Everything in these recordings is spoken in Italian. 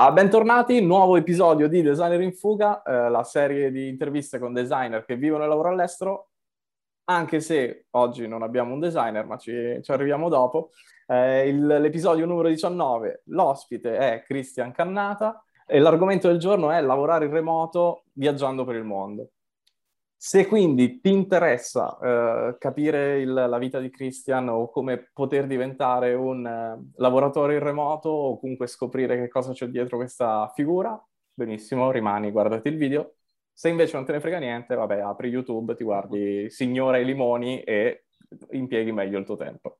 Ah, bentornati, nuovo episodio di Designer in Fuga, eh, la serie di interviste con designer che vivono e lavorano all'estero, anche se oggi non abbiamo un designer, ma ci, ci arriviamo dopo. Eh, il, l'episodio numero 19, l'ospite è Cristian Cannata e l'argomento del giorno è lavorare in remoto viaggiando per il mondo. Se quindi ti interessa eh, capire il, la vita di Christian o come poter diventare un eh, lavoratore in remoto o comunque scoprire che cosa c'è dietro questa figura, benissimo, rimani, guardati il video. Se invece non te ne frega niente, vabbè, apri YouTube, ti guardi Signora e Limoni e impieghi meglio il tuo tempo.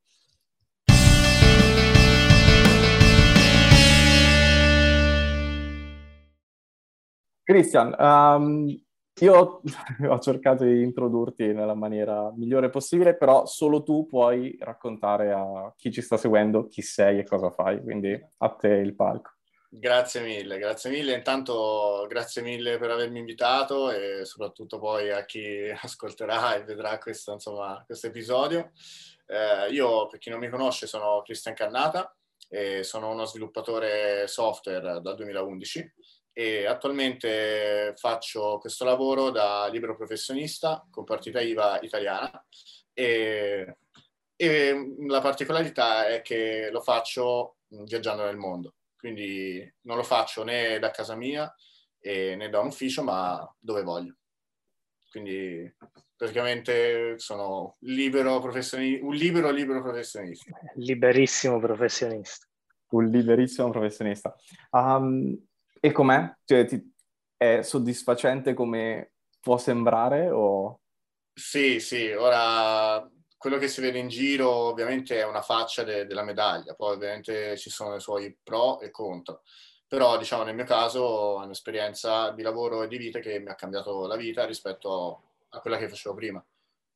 Christian, um, io ho cercato di introdurti nella maniera migliore possibile, però solo tu puoi raccontare a chi ci sta seguendo chi sei e cosa fai, quindi a te il palco. Grazie mille, grazie mille. Intanto grazie mille per avermi invitato e soprattutto poi a chi ascolterà e vedrà questo, insomma, questo episodio. Eh, io, per chi non mi conosce, sono Cristian Cannata e sono uno sviluppatore software dal 2011 e attualmente faccio questo lavoro da libero professionista con partita IVA italiana e, e la particolarità è che lo faccio viaggiando nel mondo, quindi non lo faccio né da casa mia né da un ufficio, ma dove voglio. Quindi praticamente sono libero professionista, un libero libero professionista. Liberissimo professionista. Un liberissimo professionista. Um, e com'è? Cioè, ti, è soddisfacente come può sembrare? O... Sì, sì, ora quello che si vede in giro ovviamente è una faccia de- della medaglia, poi ovviamente ci sono i suoi pro e contro, però diciamo nel mio caso è un'esperienza di lavoro e di vita che mi ha cambiato la vita rispetto a quella che facevo prima,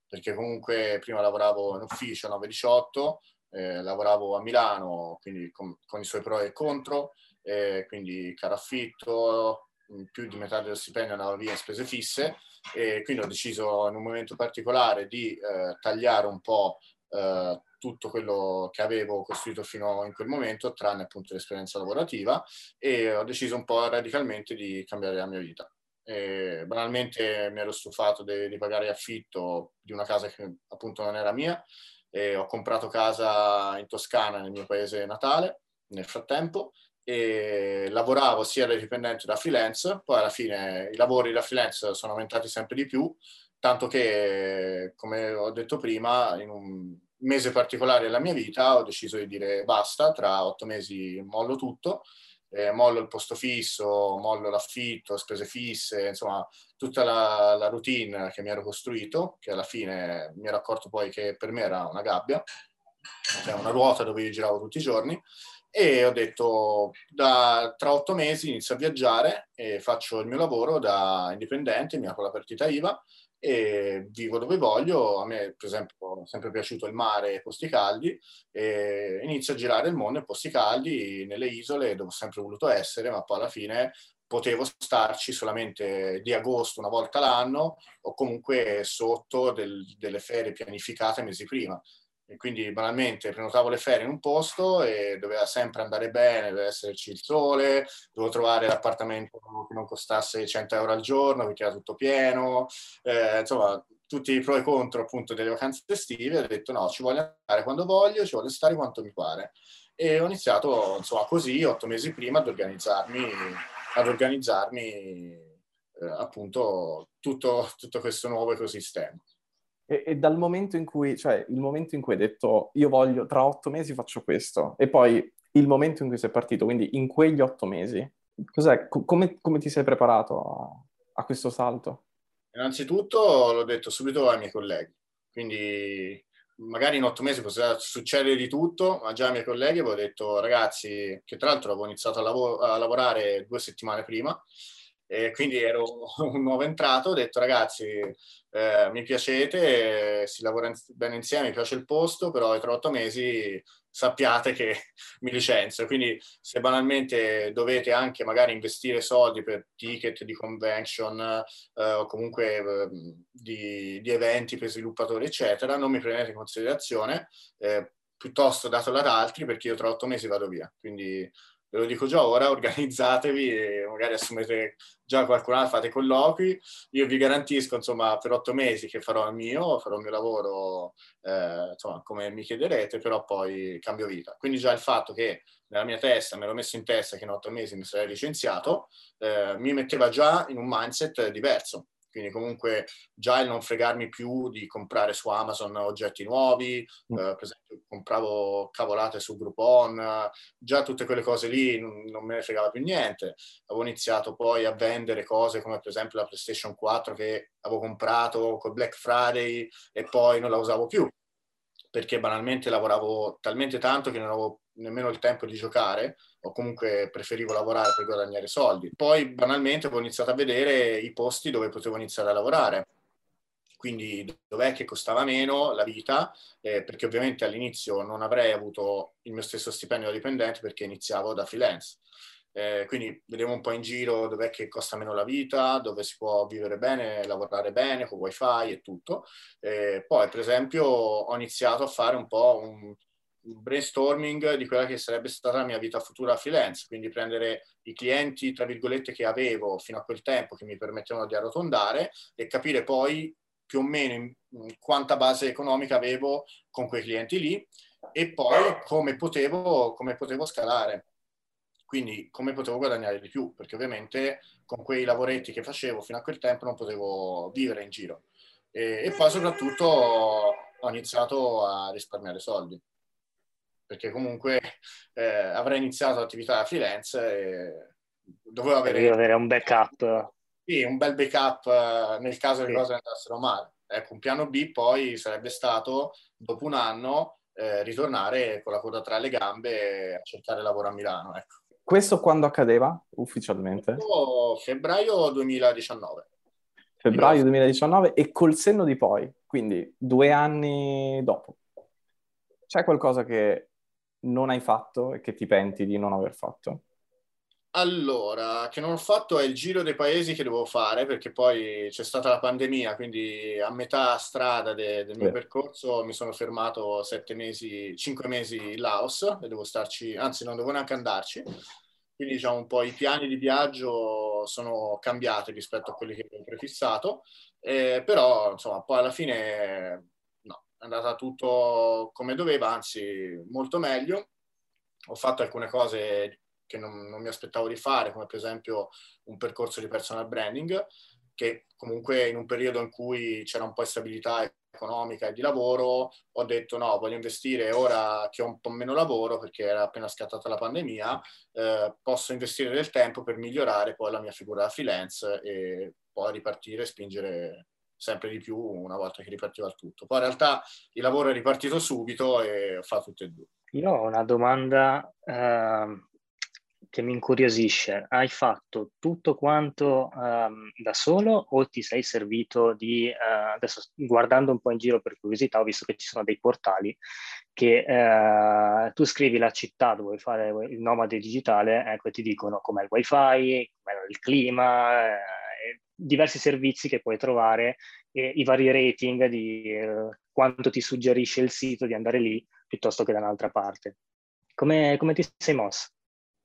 perché comunque prima lavoravo in ufficio 9-18, eh, lavoravo a Milano, quindi con, con i suoi pro e contro, eh, quindi caro affitto, più di metà dello stipendio andava via in spese fisse. E quindi ho deciso in un momento particolare di eh, tagliare un po' eh, tutto quello che avevo costruito fino in quel momento, tranne appunto l'esperienza lavorativa. E ho deciso un po' radicalmente di cambiare la mia vita. E banalmente mi ero stufato di pagare affitto di una casa che appunto non era mia. E ho comprato casa in Toscana, nel mio paese natale, nel frattempo e lavoravo sia da dipendente da freelance, poi alla fine i lavori da freelance sono aumentati sempre di più, tanto che, come ho detto prima, in un mese particolare della mia vita ho deciso di dire basta, tra otto mesi mollo tutto, eh, mollo il posto fisso, mollo l'affitto, spese fisse, insomma tutta la, la routine che mi ero costruito, che alla fine mi ero accorto poi che per me era una gabbia, cioè una ruota dove io giravo tutti i giorni e ho detto da, tra otto mesi inizio a viaggiare e faccio il mio lavoro da indipendente, mi apro la partita IVA e vivo dove voglio. A me, per esempio, è sempre piaciuto il mare e i posti caldi e inizio a girare il mondo in posti caldi, nelle isole dove ho sempre voluto essere, ma poi alla fine potevo starci solamente di agosto una volta l'anno o comunque sotto del, delle ferie pianificate mesi prima e quindi banalmente prenotavo le ferie in un posto e doveva sempre andare bene, doveva esserci il sole, dovevo trovare l'appartamento che non costasse 100 euro al giorno perché era tutto pieno, eh, insomma tutti i pro e contro appunto delle vacanze estive, ho detto no, ci voglio andare quando voglio, ci voglio stare quanto mi pare. E ho iniziato insomma così, otto mesi prima, ad organizzarmi, ad organizzarmi eh, appunto tutto, tutto questo nuovo ecosistema. E, e, dal momento in cui, cioè il momento in cui hai detto io voglio, tra otto mesi faccio questo, e poi il momento in cui sei partito, quindi in quegli otto mesi, co- come, come, ti sei preparato a, a, questo salto? Innanzitutto l'ho detto subito ai miei colleghi, quindi magari in otto mesi poteva succedere di tutto, ma già ai miei colleghi avevo detto ragazzi, che tra l'altro avevo iniziato a, lav- a lavorare due settimane prima, e quindi ero un nuovo entrato, ho detto ragazzi eh, mi piacete, si lavora bene insieme, mi piace il posto, però tra otto mesi sappiate che mi licenzio. Quindi se banalmente dovete anche magari investire soldi per ticket di convention eh, o comunque eh, di, di, eventi per sviluppatori, eccetera, non mi prendete in considerazione, eh, piuttosto datelo ad altri perché io tra otto mesi vado via. Quindi ve lo dico già ora, organizzatevi e magari assumete già qualcun altro, fate colloqui. Io vi garantisco, insomma, per otto mesi che farò il mio, farò il mio lavoro, eh, insomma, come mi chiederete, però poi cambio vita. Quindi già il fatto che nella mia testa, me l'ho messo in testa che in otto mesi mi sarei licenziato, eh, mi metteva già in un mindset diverso. Quindi comunque già il non fregarmi più di comprare su Amazon oggetti nuovi, mm. eh, per esempio compravo cavolate su Groupon, già tutte quelle cose lì non, non, me ne fregava più niente. Avevo iniziato poi a vendere cose come per esempio la PlayStation 4 che avevo comprato col Black Friday e poi non la usavo più perché banalmente lavoravo talmente tanto che non avevo nemmeno il tempo di giocare o comunque preferivo lavorare per guadagnare soldi. Poi banalmente ho iniziato a vedere i posti dove potevo iniziare a lavorare. Quindi dov'è che costava meno la vita, eh, perché ovviamente all'inizio non avrei avuto il mio stesso stipendio da dipendente perché iniziavo da freelance. Eh, quindi vedevo un po' in giro dov'è che costa meno la vita, dove si può vivere bene, lavorare bene con wifi e tutto. Eh, poi, per esempio, ho iniziato a fare un po' un, brainstorming di quella che sarebbe stata la mia vita futura a freelance, quindi prendere i clienti, tra virgolette, che avevo fino a quel tempo che mi permettevano di arrotondare e capire poi più o meno in, in quanta base economica avevo con quei clienti lì e poi come potevo, come potevo scalare. Quindi come potevo guadagnare di più, perché ovviamente con quei lavoretti che facevo fino a quel tempo non potevo vivere in giro. E, e poi soprattutto ho iniziato a risparmiare soldi perché comunque eh, avrei iniziato l'attività da freelance e dovevo avere... avere un backup. Sì, un bel backup eh, nel caso sì. le cose andassero male. Ecco, un piano B poi sarebbe stato, dopo un anno, eh, ritornare con la coda tra le gambe a cercare lavoro a Milano. Ecco. Questo quando accadeva ufficialmente? Febbraio 2019. Febbraio 2019 e col senno di poi, quindi due anni dopo. C'è qualcosa che non hai fatto e che ti penti di non aver fatto? Allora, che non ho fatto è il giro dei paesi che devo fare perché poi c'è stata la pandemia, quindi a metà strada de- del mio Beh. percorso mi sono fermato sette mesi, cinque mesi in Laos e devo starci, anzi non devo neanche andarci. Quindi diciamo un po' i piani di viaggio sono cambiati rispetto a quelli che avevo prefissato, eh, però insomma poi alla fine è andata tutto come doveva, anzi molto meglio. Ho fatto alcune cose che non, non mi aspettavo di fare, come per esempio un percorso di personal branding, che comunque in un periodo in cui c'era un po' di stabilità economica e di lavoro, ho detto no, voglio investire ora che ho un po' meno lavoro perché era appena scattata la pandemia, eh, posso investire del tempo per migliorare poi la mia figura da freelance e poi ripartire e spingere sempre di più una volta che ripartiva il tutto. Poi in realtà il lavoro è ripartito subito e fatto tutte e due. Io ho una domanda eh, che mi incuriosisce. Hai fatto tutto quanto eh, da solo o ti sei servito di... Eh, adesso guardando un po' in giro per curiosità ho visto che ci sono dei portali che eh, tu scrivi la città dove vuoi fare il nomade digitale, ecco, ti dicono com'è il wifi, com'è il clima eh, diversi servizi che puoi trovare e i vari rating di eh, quanto ti suggerisce il sito di andare lì piuttosto che da un'altra parte. Come, come ti sei mosso?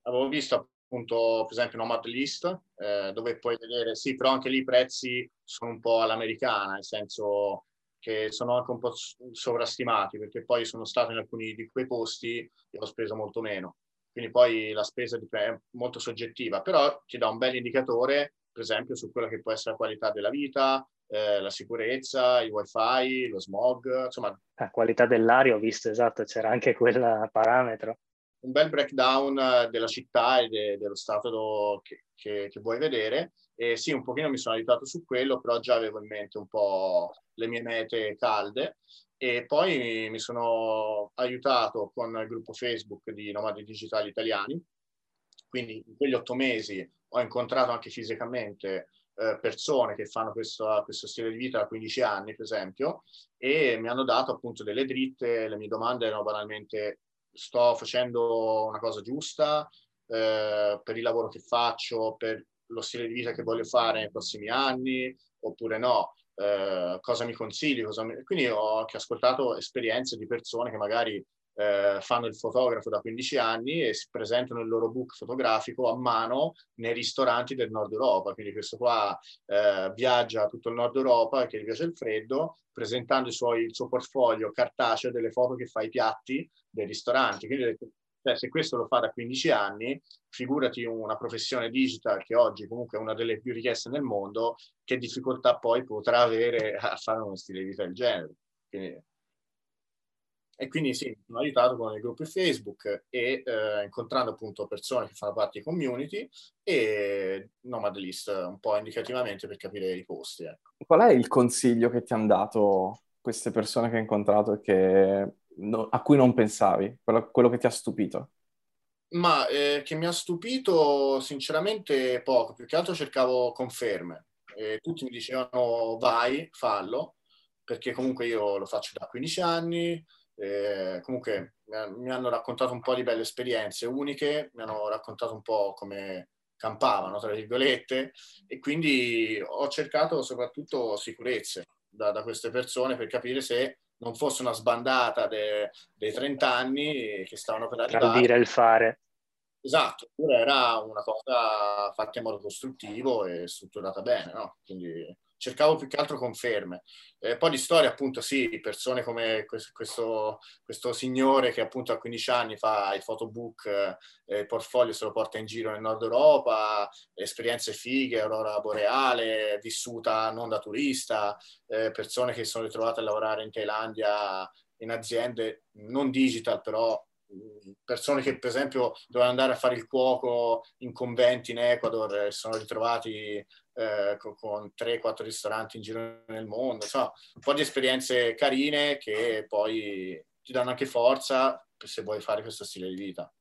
Avevo visto appunto per esempio Nomad List eh, dove puoi vedere, sì, però anche lì i prezzi sono un po' all'americana, nel senso che sono anche un po' sovrastimati perché poi sono stato in alcuni di quei posti e ho speso molto meno. Quindi poi la spesa è molto soggettiva, però ti dà un bel indicatore per esempio su quella che può essere la qualità della vita, eh, la sicurezza, il wifi, lo smog, insomma. La qualità dell'aria ho visto, esatto, c'era anche quel parametro. Un bel breakdown eh, della città e de- dello stato che, che, che, vuoi vedere. E sì, un pochino mi sono aiutato su quello, però già avevo in mente un po' le mie mete calde. E poi mi sono aiutato con il gruppo Facebook di Nomadi Digitali Italiani. Quindi in quegli otto mesi ho incontrato anche fisicamente eh, persone che fanno questo, questo, stile di vita da 15 anni, per esempio, e mi hanno dato appunto delle dritte. Le mie domande erano banalmente: sto facendo una cosa giusta eh, per il lavoro che faccio, per lo stile di vita che voglio fare nei prossimi anni, oppure no? Eh, cosa mi consigli? Cosa mi... Quindi ho anche ascoltato esperienze di persone che magari eh, fanno il fotografo da 15 anni e si presentano il loro book fotografico a mano nei ristoranti del nord Europa. Quindi questo qua eh, viaggia tutto il nord Europa che gli piace il freddo, presentando i suoi, il suo portfolio cartaceo delle foto che fa ai piatti dei ristoranti. Quindi cioè, se questo lo fa da 15 anni, figurati una professione digital che oggi comunque è una delle più richieste nel mondo, che difficoltà poi potrà avere a fare uno stile di vita del genere. Quindi, e quindi sì, mi sono aiutato con i gruppi Facebook e eh, incontrando appunto persone che fanno parte di community e Nomad List un po' indicativamente per capire i posti. Ecco. Qual è il consiglio che ti hanno dato queste persone che hai incontrato e che, no, a cui non pensavi? Quello, quello, che ti ha stupito? Ma eh, che mi ha stupito sinceramente poco, più che altro cercavo conferme. E tutti mi dicevano vai, fallo, perché comunque io lo faccio da 15 anni, eh, comunque mi hanno raccontato un po' di belle esperienze uniche, mi hanno raccontato un po' come campavano, tra virgolette, e quindi ho cercato soprattutto sicurezze da, da queste persone per capire se non fosse una sbandata de, dei 30 anni che stavano per arrivare. Tra dire il fare. Esatto, era una cosa fatta in modo costruttivo e strutturata bene, no? Quindi cercavo più che altro conferme. Eh, poi di storia, appunto, sì, persone come questo, questo, signore che appunto a 15 anni fa il photobook, eh, il portfolio se lo porta in giro nel nord Europa, esperienze fighe, aurora boreale, vissuta non da turista, eh, persone che sono ritrovate a lavorare in Thailandia in aziende non digital, però persone che per esempio dovevano andare a fare il cuoco in conventi in Ecuador e sono ritrovati eh, con, con 3-4 ristoranti in giro nel mondo, insomma, un po' di esperienze carine che poi ti danno anche forza se vuoi fare questo stile di vita.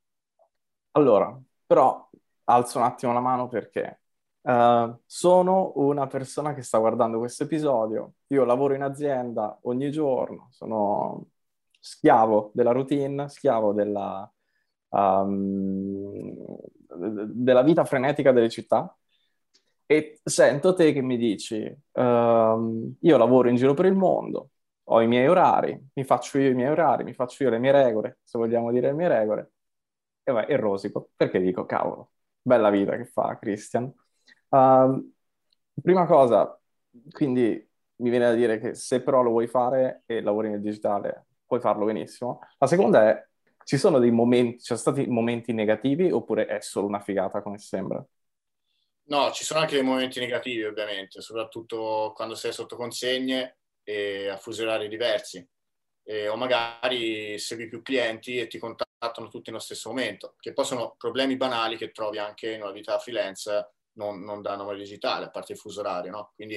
Allora, però alzo un attimo la mano perché uh, sono una persona che sta guardando questo episodio, io lavoro in azienda ogni giorno, sono schiavo della routine, schiavo della, um, della vita frenetica delle città e sento te che mi dici, uh, io lavoro in giro per il mondo, ho i miei orari, mi faccio io i miei orari, mi faccio io le mie regole, se vogliamo dire le mie regole, e vai, e rosico, perché dico, cavolo, bella vita che fa Christian. Uh, prima cosa, quindi mi viene da dire che se però lo vuoi fare e lavori nel digitale, puoi farlo benissimo. La seconda è, ci sono dei momenti, ci sono stati momenti negativi oppure è solo una figata come sembra? No, ci sono anche dei momenti negativi ovviamente, soprattutto quando sei sotto consegne e a fusi orari diversi. E, o magari segui più clienti e ti contattano tutti nello stesso momento, che poi sono problemi banali che trovi anche una vita freelance non, non da nome digitale, a parte il fuso orario. No? Quindi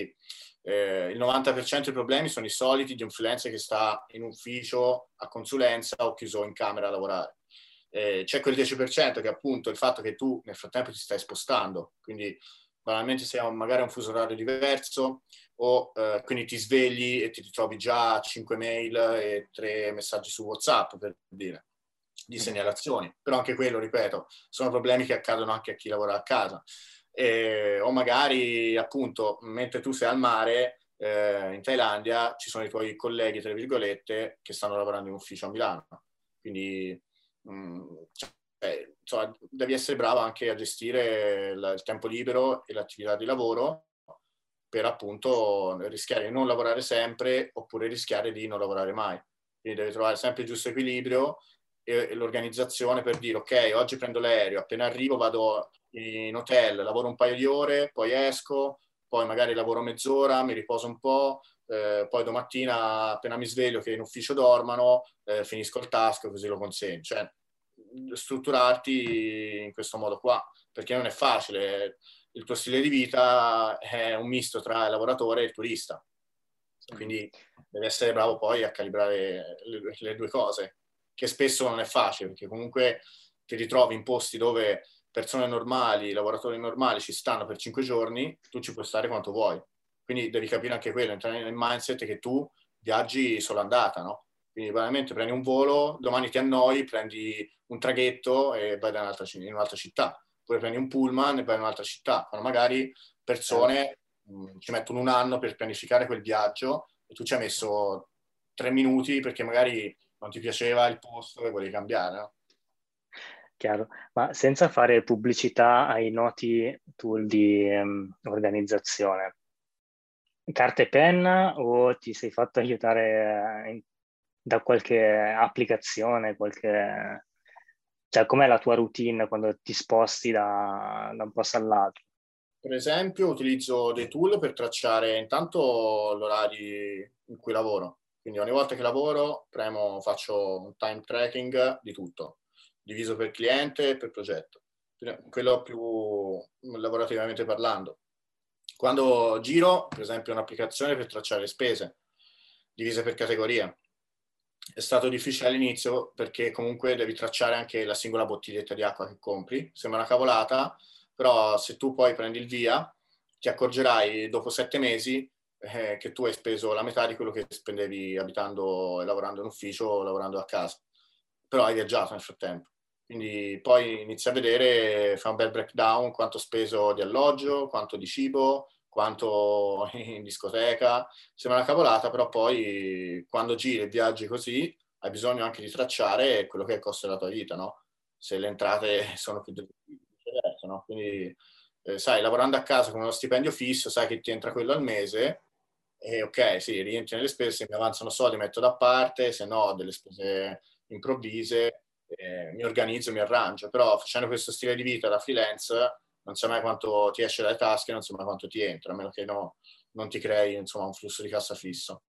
eh, il 90% dei problemi sono i soliti di un freelancer che sta in ufficio a consulenza o chiuso in camera a lavorare eh, c'è quel 10% che è appunto il fatto che tu nel frattempo ti stai spostando, quindi banalmente sei magari a un fuso orario diverso o eh, quindi ti svegli e ti ritrovi già 5 mail e 3 messaggi su WhatsApp per dire di mm. segnalazioni, però anche quello, ripeto, sono problemi che accadono anche a chi lavora a casa. Eh, o magari appunto mentre tu sei al mare eh, in Thailandia ci sono i tuoi colleghi, tra virgolette, che stanno lavorando in ufficio a Milano. Quindi Mm, cioè, insomma, devi essere bravo anche a gestire il tempo libero e l'attività di lavoro per appunto rischiare di non lavorare sempre oppure rischiare di non lavorare mai. Quindi devi trovare sempre il giusto equilibrio e, e l'organizzazione per dire ok, oggi prendo l'aereo, appena arrivo vado in hotel, lavoro un paio di ore, poi esco, poi magari lavoro mezz'ora, mi riposo un po', eh, poi domattina appena mi sveglio che in ufficio dormano, eh, finisco il task così lo consegno. Cioè, strutturarti in questo modo qua, perché non è facile. Il tuo stile di vita è un misto tra il lavoratore e il turista. Quindi devi essere bravo poi a calibrare le, due cose, che spesso non è facile, perché comunque ti ritrovi in posti dove persone normali, lavoratori normali ci stanno per cinque giorni, tu ci puoi stare quanto vuoi. Quindi devi capire anche quello, entrare nel mindset che tu viaggi solo andata, no? Quindi veramente prendi un volo, domani ti annoi, prendi un traghetto e vai un'altra, in un'altra città. Oppure prendi un pullman e vai in un'altra città. Quando magari persone mh, mm, ci mettono un anno per pianificare quel viaggio e tu ci hai messo tre minuti perché magari non ti piaceva il posto e volevi cambiare, no? Chiaro, ma senza fare pubblicità ai noti tool di um, organizzazione, carta e penna o ti sei fatto aiutare eh, da qualche applicazione, qualche... cioè com'è la tua routine quando ti sposti da, da un posto all'altro? Per esempio utilizzo dei tool per tracciare intanto l'orario in cui lavoro, quindi ogni volta che lavoro premo, faccio un time tracking di tutto, diviso per cliente e per progetto, quello più lavorativamente parlando. Quando giro, per esempio, un'applicazione per tracciare spese, divise per categoria, è stato difficile all'inizio perché comunque devi tracciare anche la singola bottiglietta di acqua che compri. Sembra una cavolata, però se tu poi prendi il via, ti accorgerai dopo sette mesi eh, che tu hai speso la metà di quello che spendevi abitando e lavorando in ufficio o lavorando a casa. Però hai viaggiato nel frattempo. Quindi poi inizi a vedere, fai un bel breakdown, quanto speso di alloggio, quanto di cibo, quanto in discoteca. Sembra una cavolata, però poi quando giri e viaggi così hai bisogno anche di tracciare quello che costo della tua vita, no? Se le entrate sono più diverse, no? Quindi, eh, sai, lavorando a casa con uno stipendio fisso, sai che ti entra quello al mese e ok, sì, rientri nelle spese, se mi avanzano soldi metto da parte, se no ho delle spese improvvise, eh, mi organizzo, mi arrangio, però facendo questo stile di vita da freelance non sai mai quanto ti esce dalle tasche, non sai mai quanto ti entra, a meno che no, non ti crei insomma, un flusso di cassa fisso.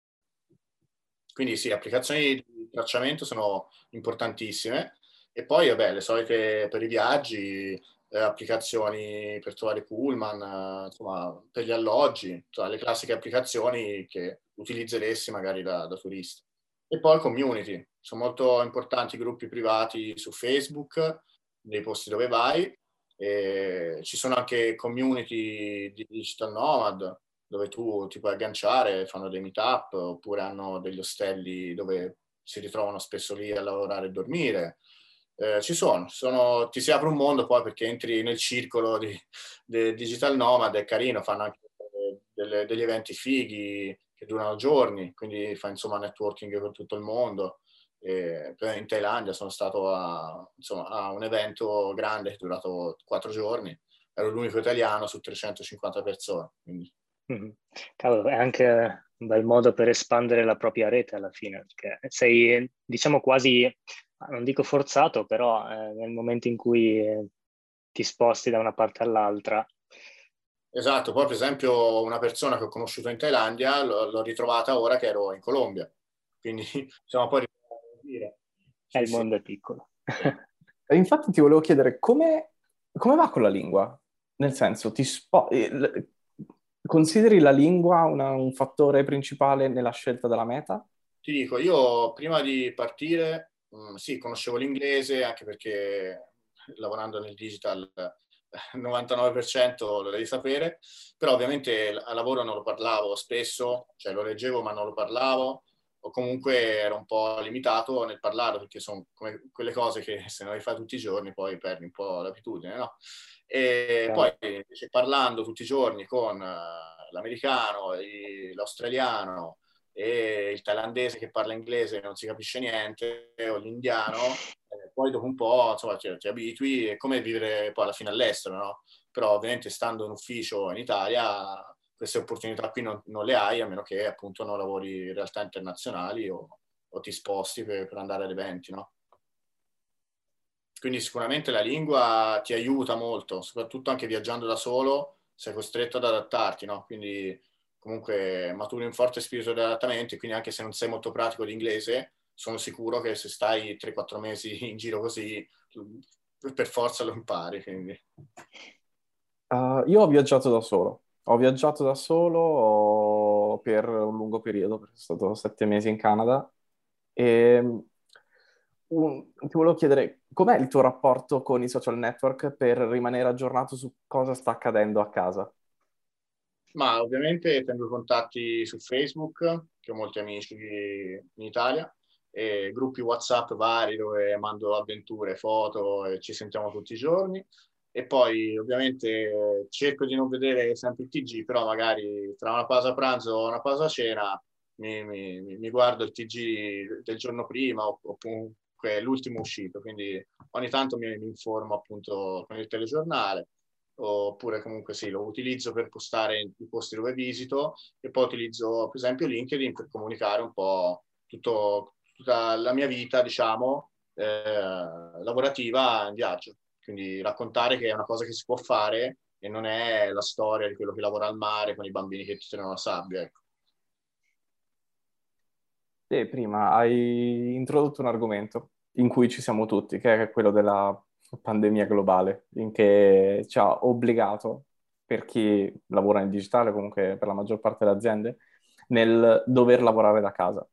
Quindi sì, applicazioni di tracciamento sono importantissime e poi vabbè, le solite per i viaggi, eh, applicazioni per trovare pullman, eh, insomma, per gli alloggi, cioè le classiche applicazioni che utilizzeresti magari da, da turista. E poi community, sono molto importanti i gruppi privati su Facebook, nei posti dove vai, e ci sono anche community di digital nomad dove tu ti puoi agganciare, fanno dei meetup oppure hanno degli ostelli dove si ritrovano spesso lì a lavorare e dormire. Eh, ci sono, sono, ti si apre un mondo poi perché entri nel circolo di, di digital nomad, è carino, fanno anche delle, degli eventi fighi che durano giorni, quindi fa insomma networking con tutto il mondo. E in Thailandia sono stato a, insomma, a, un evento grande che è durato quattro giorni, ero l'unico italiano su 350 persone. Quindi. Mm-hmm. Cavolo, è anche un bel modo per espandere la propria rete alla fine, perché sei, diciamo, quasi, non dico forzato, però eh, nel momento in cui ti sposti da una parte all'altra. Esatto, poi per esempio una persona che ho conosciuto in Thailandia l'ho, l'ho ritrovata ora che ero in Colombia, quindi siamo poi dire. Sì, il mondo è piccolo. Infatti ti volevo chiedere come, come, va con la lingua? Nel senso, ti spo- eh, consideri la lingua una, un fattore principale nella scelta della meta? Ti dico, io prima di partire, mh, mm, sì, conoscevo l'inglese anche perché lavorando nel digital il 99% lo devi sapere, però ovviamente a lavoro non lo parlavo spesso, cioè lo leggevo ma non lo parlavo, o comunque ero un po' limitato nel parlare perché sono come quelle cose che se non le fai tutti i giorni poi perdi un po' l'abitudine, no? E poi invece parlando tutti i giorni con uh, l'americano, l'australiano e il thailandese che parla inglese e non si capisce niente, o l'indiano, eh, poi dopo un po' insomma ti, ti abitui, è come vivere poi alla fine all'estero, no? Però ovviamente stando in ufficio in Italia queste opportunità qui non, non, le hai a meno che appunto non lavori in realtà internazionali o, o ti sposti per, per, andare ad eventi, no? Quindi sicuramente la lingua ti aiuta molto, soprattutto anche viaggiando da solo, sei costretto ad adattarti, no? Quindi comunque maturi un forte spirito di adattamento e quindi anche se non sei molto pratico di inglese, sono sicuro che se stai 3-4 mesi in giro così, per forza lo impari. Uh, io ho viaggiato da solo, ho viaggiato da solo per un lungo periodo, perché sono stato sette mesi in Canada. E un, ti volevo chiedere, com'è il tuo rapporto con i social network per rimanere aggiornato su cosa sta accadendo a casa? Ma ovviamente tengo contatti su Facebook, che ho molti amici in Italia, e gruppi WhatsApp vari dove mando avventure, foto e ci sentiamo tutti i giorni e poi ovviamente cerco di non vedere sempre il TG, però magari tra una pausa pranzo e una pausa cena mi, mi, mi guardo il TG del giorno prima o, comunque l'ultimo uscito, quindi ogni tanto mi, mi informo appunto con il telegiornale oppure comunque sì, lo utilizzo per postare i posti dove visito e poi utilizzo per esempio LinkedIn per comunicare un po' tutto, tutta la mia vita, diciamo, eh, lavorativa in viaggio. Quindi raccontare che è una cosa che si può fare e non è la storia di quello che lavora al mare con i bambini che ti tengono la sabbia. Ecco. E prima hai introdotto un argomento in cui ci siamo tutti, che è quello della pandemia globale, in che ci ha obbligato, per chi lavora nel digitale, comunque per la maggior parte delle aziende, nel dover lavorare da casa.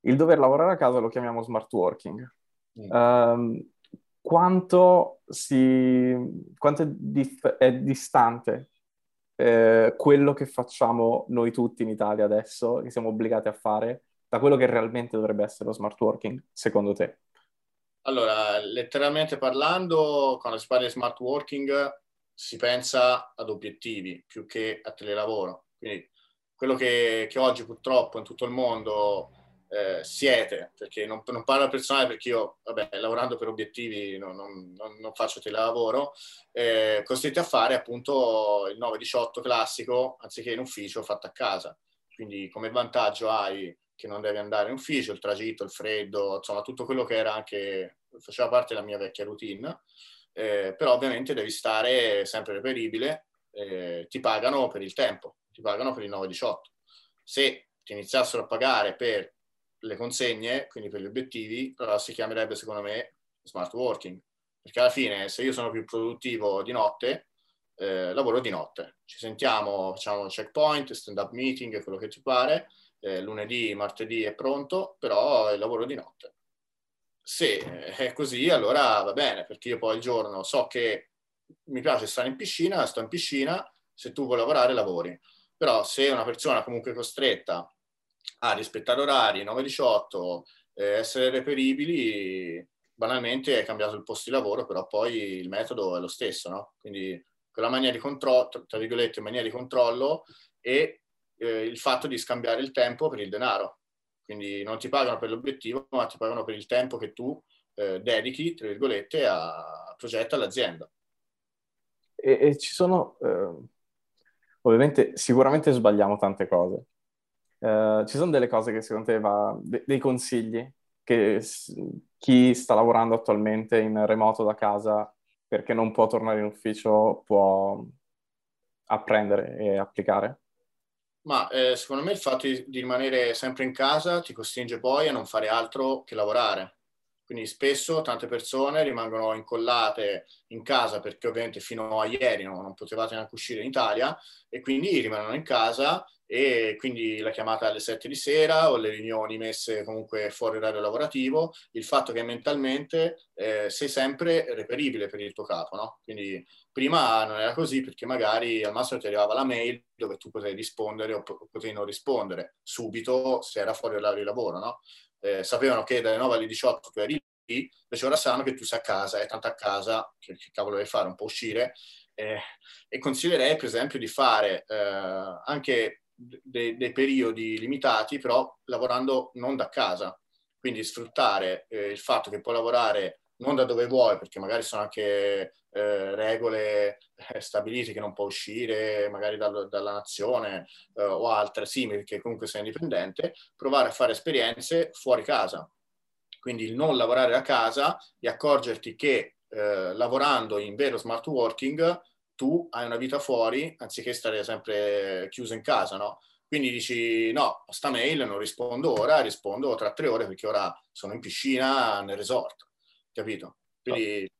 Il dover lavorare a casa lo chiamiamo smart working. Mm. Um, quanto, si, quanto è, dif- è distante eh, quello che facciamo noi tutti in Italia adesso, che siamo obbligati a fare, da quello che realmente dovrebbe essere lo smart working, secondo te? Allora, letteralmente parlando, quando si parla di smart working si pensa ad obiettivi più che a telelavoro. Quindi quello che, che oggi purtroppo in tutto il mondo eh, siete, perché non, non, parlo personale perché io, vabbè, lavorando per obiettivi non, non, non faccio telelavoro, eh, costretti a fare appunto il 9-18 classico anziché in ufficio fatto a casa. Quindi come vantaggio hai che non devi andare in ufficio, il tragitto, il freddo, insomma tutto quello che era anche, faceva parte della mia vecchia routine, eh, però ovviamente devi stare sempre reperibile, eh, ti pagano per il tempo, ti pagano per il 9-18. Se ti iniziassero a pagare per le consegne, quindi per gli obiettivi, allora si chiamerebbe secondo me smart working, perché alla fine se io sono più produttivo di notte, eh, lavoro di notte. Ci sentiamo, facciamo checkpoint, stand up meeting, quello che ti pare, eh, lunedì, martedì è pronto, però lavoro di notte. Se è così, allora va bene, perché io poi il giorno so che mi piace stare in piscina, sto in piscina, se tu vuoi lavorare, lavori. Però se una persona comunque costretta a rispettare orari, 9-18, eh, essere reperibili, banalmente è cambiato il posto di lavoro, però poi il metodo è lo stesso, no? Quindi quella maniera di controllo, tra virgolette, maniera di controllo e eh, il fatto di scambiare il tempo per il denaro. Quindi non ti pagano per l'obiettivo, ma ti pagano per il tempo che tu eh, dedichi, tra virgolette, a progetto all'azienda. E, e ci sono, eh, ovviamente, sicuramente sbagliamo tante cose. Eh, ci sono delle cose che secondo te va, de- dei consigli che s- chi sta lavorando attualmente in remoto da casa perché non può tornare in ufficio può apprendere e applicare? Ma eh, secondo me il fatto di, di, rimanere sempre in casa ti costringe poi a non fare altro che lavorare. Quindi spesso tante persone rimangono incollate in casa perché ovviamente fino a ieri no, non potevate neanche uscire in Italia e quindi rimangono in casa e quindi la chiamata alle 7 di sera o le riunioni messe comunque fuori orario lavorativo, il fatto che mentalmente eh, sei sempre reperibile per il tuo capo, no? Quindi prima non era così perché magari al massimo ti arrivava la mail dove tu potevi rispondere o potevi non rispondere subito se era fuori orario di lavoro, no? Eh, sapevano che dalle 9 alle 18 tu eri lì, invece ora sanno che tu sei a casa, è tanto a casa, che, che cavolo devi fare, un po' uscire, eh, e consiglierei per esempio di fare eh, anche dei, dei, periodi limitati, però lavorando non da casa. Quindi sfruttare eh, il fatto che puoi lavorare non da dove vuoi, perché magari sono anche eh, regole eh, stabilite che non può uscire magari dal, dalla nazione eh, o altre simili, che comunque sei indipendente, provare a fare esperienze fuori casa. Quindi il non lavorare a casa e accorgerti che eh, lavorando in vero smart working tu hai una vita fuori anziché stare sempre chiuso in casa, no? Quindi dici no, sta mail non rispondo ora, rispondo tra tre ore perché ora sono in piscina nel resort, capito? Quindi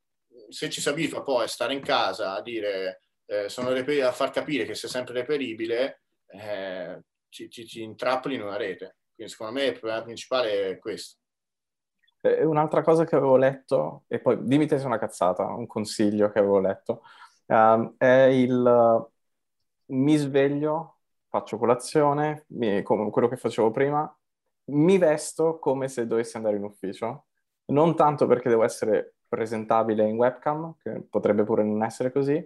se ci si abitua poi a stare in casa, a dire, eh, reper- a far capire che sei sempre reperibile, eh, ci, ci, ci intrappoli in una rete. Quindi secondo me il problema principale è questo. E un'altra cosa che avevo letto, e poi dimmi se è una cazzata, un consiglio che avevo letto, um, è il mi sveglio, faccio colazione, mi, come quello che facevo prima, mi vesto come se dovessi andare in ufficio, non tanto perché devo essere presentabile in webcam, che potrebbe pure non essere così,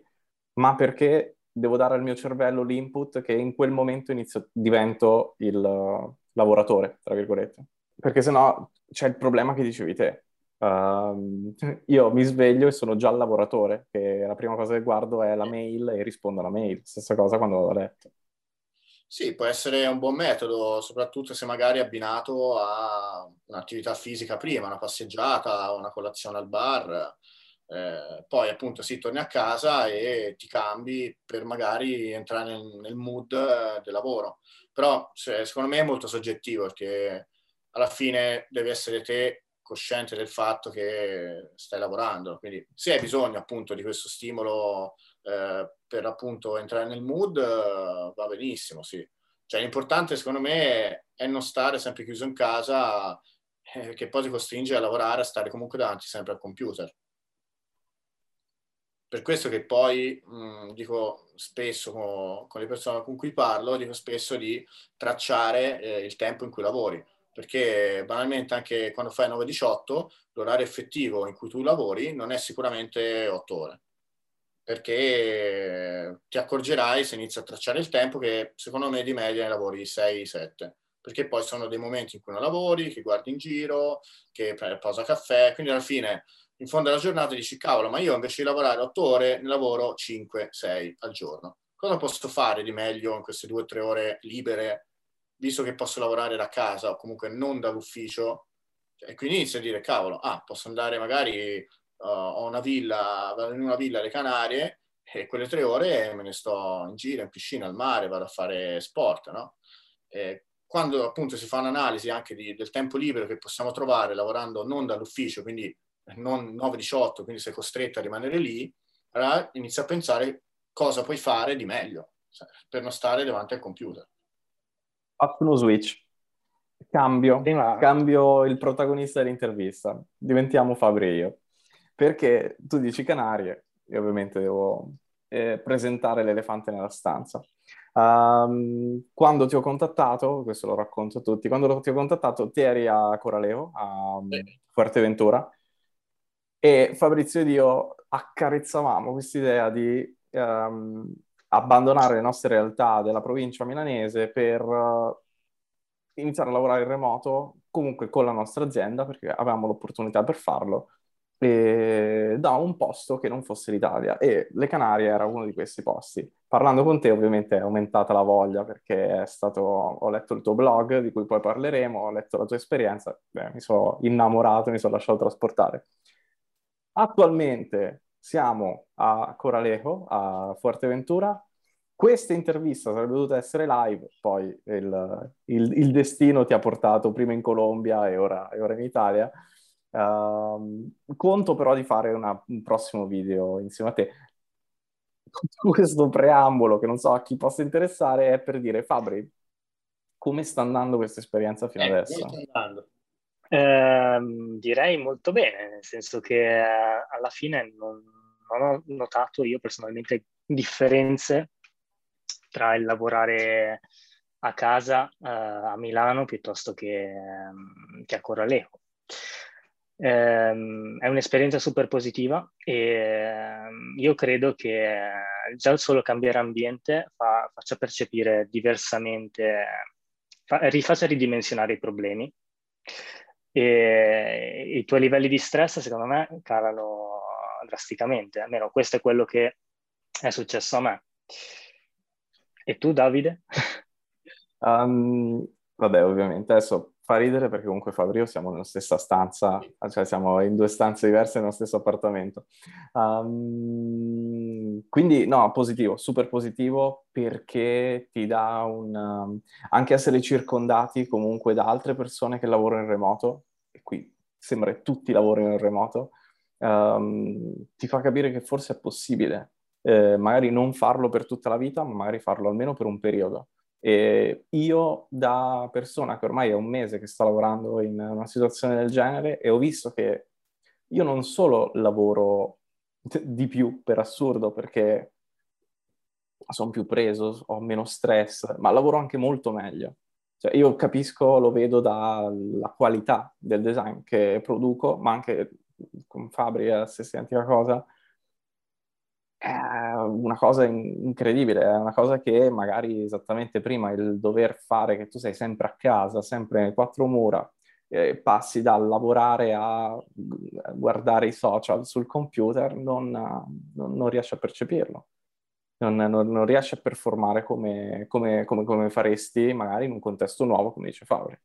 ma perché devo dare al mio cervello l'input che in quel momento inizio, divento il lavoratore, tra virgolette. Perché sennò c'è il problema che dicevi te. Uh, io mi sveglio e sono già il lavoratore, che la prima cosa che guardo è la mail e rispondo alla mail. Stessa cosa quando vado a letto. Sì, può essere un buon metodo, soprattutto se magari abbinato a un'attività fisica prima, una passeggiata, una colazione al bar. Eh, poi appunto si torni a casa e ti cambi per magari entrare nel, nel mood eh, del lavoro. Però se, secondo me è molto soggettivo perché alla fine devi essere te cosciente del fatto che stai lavorando. Quindi se hai bisogno appunto di questo stimolo eh, per appunto entrare nel mood, eh, va benissimo, sì. Cioè l'importante secondo me è non stare sempre chiuso in casa eh, che poi ti costringe a lavorare, a stare comunque davanti sempre al computer. Per questo che poi mh, dico spesso con, con, le persone con cui parlo, dico spesso di tracciare eh, il tempo in cui lavori perché banalmente anche quando fai 9-18 l'orario effettivo in cui tu lavori non è sicuramente 8 ore perché ti accorgerai se inizi a tracciare il tempo che secondo me di media ne lavori 6-7 perché poi sono dei momenti in cui non lavori, che guardi in giro, che prendi pausa caffè, quindi alla fine in fondo alla giornata dici cavolo ma io invece di lavorare 8 ore ne lavoro 5-6 al giorno cosa posso fare di meglio in queste 2-3 ore libere visto che posso lavorare da casa o comunque non dall'ufficio, e quindi inizio a dire, cavolo, ah, posso andare magari, uh, ho una villa, vado in una villa alle Canarie e quelle tre ore me ne sto in giro, in piscina, al mare, vado a fare sport, no? E quando appunto si fa un'analisi anche di, del tempo libero che possiamo trovare lavorando non dall'ufficio, quindi non 9-18, quindi sei costretto a rimanere lì, allora inizi a pensare cosa puoi fare di meglio cioè, per non stare davanti al computer faccio uno switch. Cambio, Prima... cambio il protagonista dell'intervista. Diventiamo Fabri e io. Perché tu dici Canarie, io ovviamente devo eh, presentare l'elefante nella stanza. Um, quando ti ho contattato, questo lo racconto a tutti, quando ti ho contattato ti eri a Coraleo, a sì. Fuerteventura, e Fabrizio ed io accarezzavamo quest'idea di um, abbandonare le nostre realtà della provincia milanese per uh, iniziare a lavorare in remoto, comunque con la nostra azienda, perché avevamo l'opportunità per farlo, e da un posto che non fosse l'Italia. E le Canarie era uno di questi posti. Parlando con te, ovviamente, è aumentata la voglia perché è stato, ho letto il tuo blog, di cui poi parleremo, ho letto la tua esperienza, beh, mi sono innamorato, mi sono lasciato trasportare. Attualmente siamo a Coralejo, a Fuerteventura. Questa intervista sarebbe dovuta essere live, poi il, il, il destino ti ha portato prima in Colombia e ora, e ora in Italia. Uh, conto però di fare una, un prossimo video insieme a te. Questo preambolo, che non so a chi possa interessare, è per dire, Fabri, come sta andando questa esperienza fino eh, adesso? Eh, direi molto bene, nel senso che eh, alla fine non, non, ho notato io personalmente differenze tra il lavorare a casa eh, a Milano piuttosto che, ehm, che a Coralejo. Eh, è un'esperienza super positiva e ehm, io credo che già il solo cambiare ambiente fa, faccia percepire diversamente, fa, rifaccia ridimensionare i problemi e i tuoi livelli di stress, secondo me, calano drasticamente. Almeno questo è quello che è successo a me. E tu, Davide? um, vabbè, ovviamente adesso fa ridere perché comunque Fabio siamo nella stessa stanza, cioè siamo in due stanze diverse nello stesso appartamento. Um, quindi no, positivo, super positivo perché ti dà un... Um, anche essere circondati comunque da altre persone che lavorano in remoto, e qui sembra che tutti lavorino in remoto, um, ti fa capire che forse è possibile eh, magari non farlo per tutta la vita, ma magari farlo almeno per un periodo. E io da persona che ormai è un mese che sto lavorando in una situazione del genere e ho visto che io non solo lavoro di più per assurdo perché sono più preso, ho meno stress, ma lavoro anche molto meglio. Cioè io capisco, lo vedo dalla qualità del design che produco, ma anche con Fabri è la stessa identica cosa, è una cosa incredibile, è una cosa che magari esattamente prima il dover fare che tu sei sempre a casa, sempre nelle quattro mura, eh, passi dal lavorare a guardare i social sul computer, non, non, non riesci a percepirlo. Non, non, riesci a performare come, come, come, come, faresti magari in un contesto nuovo, come dice Fabri.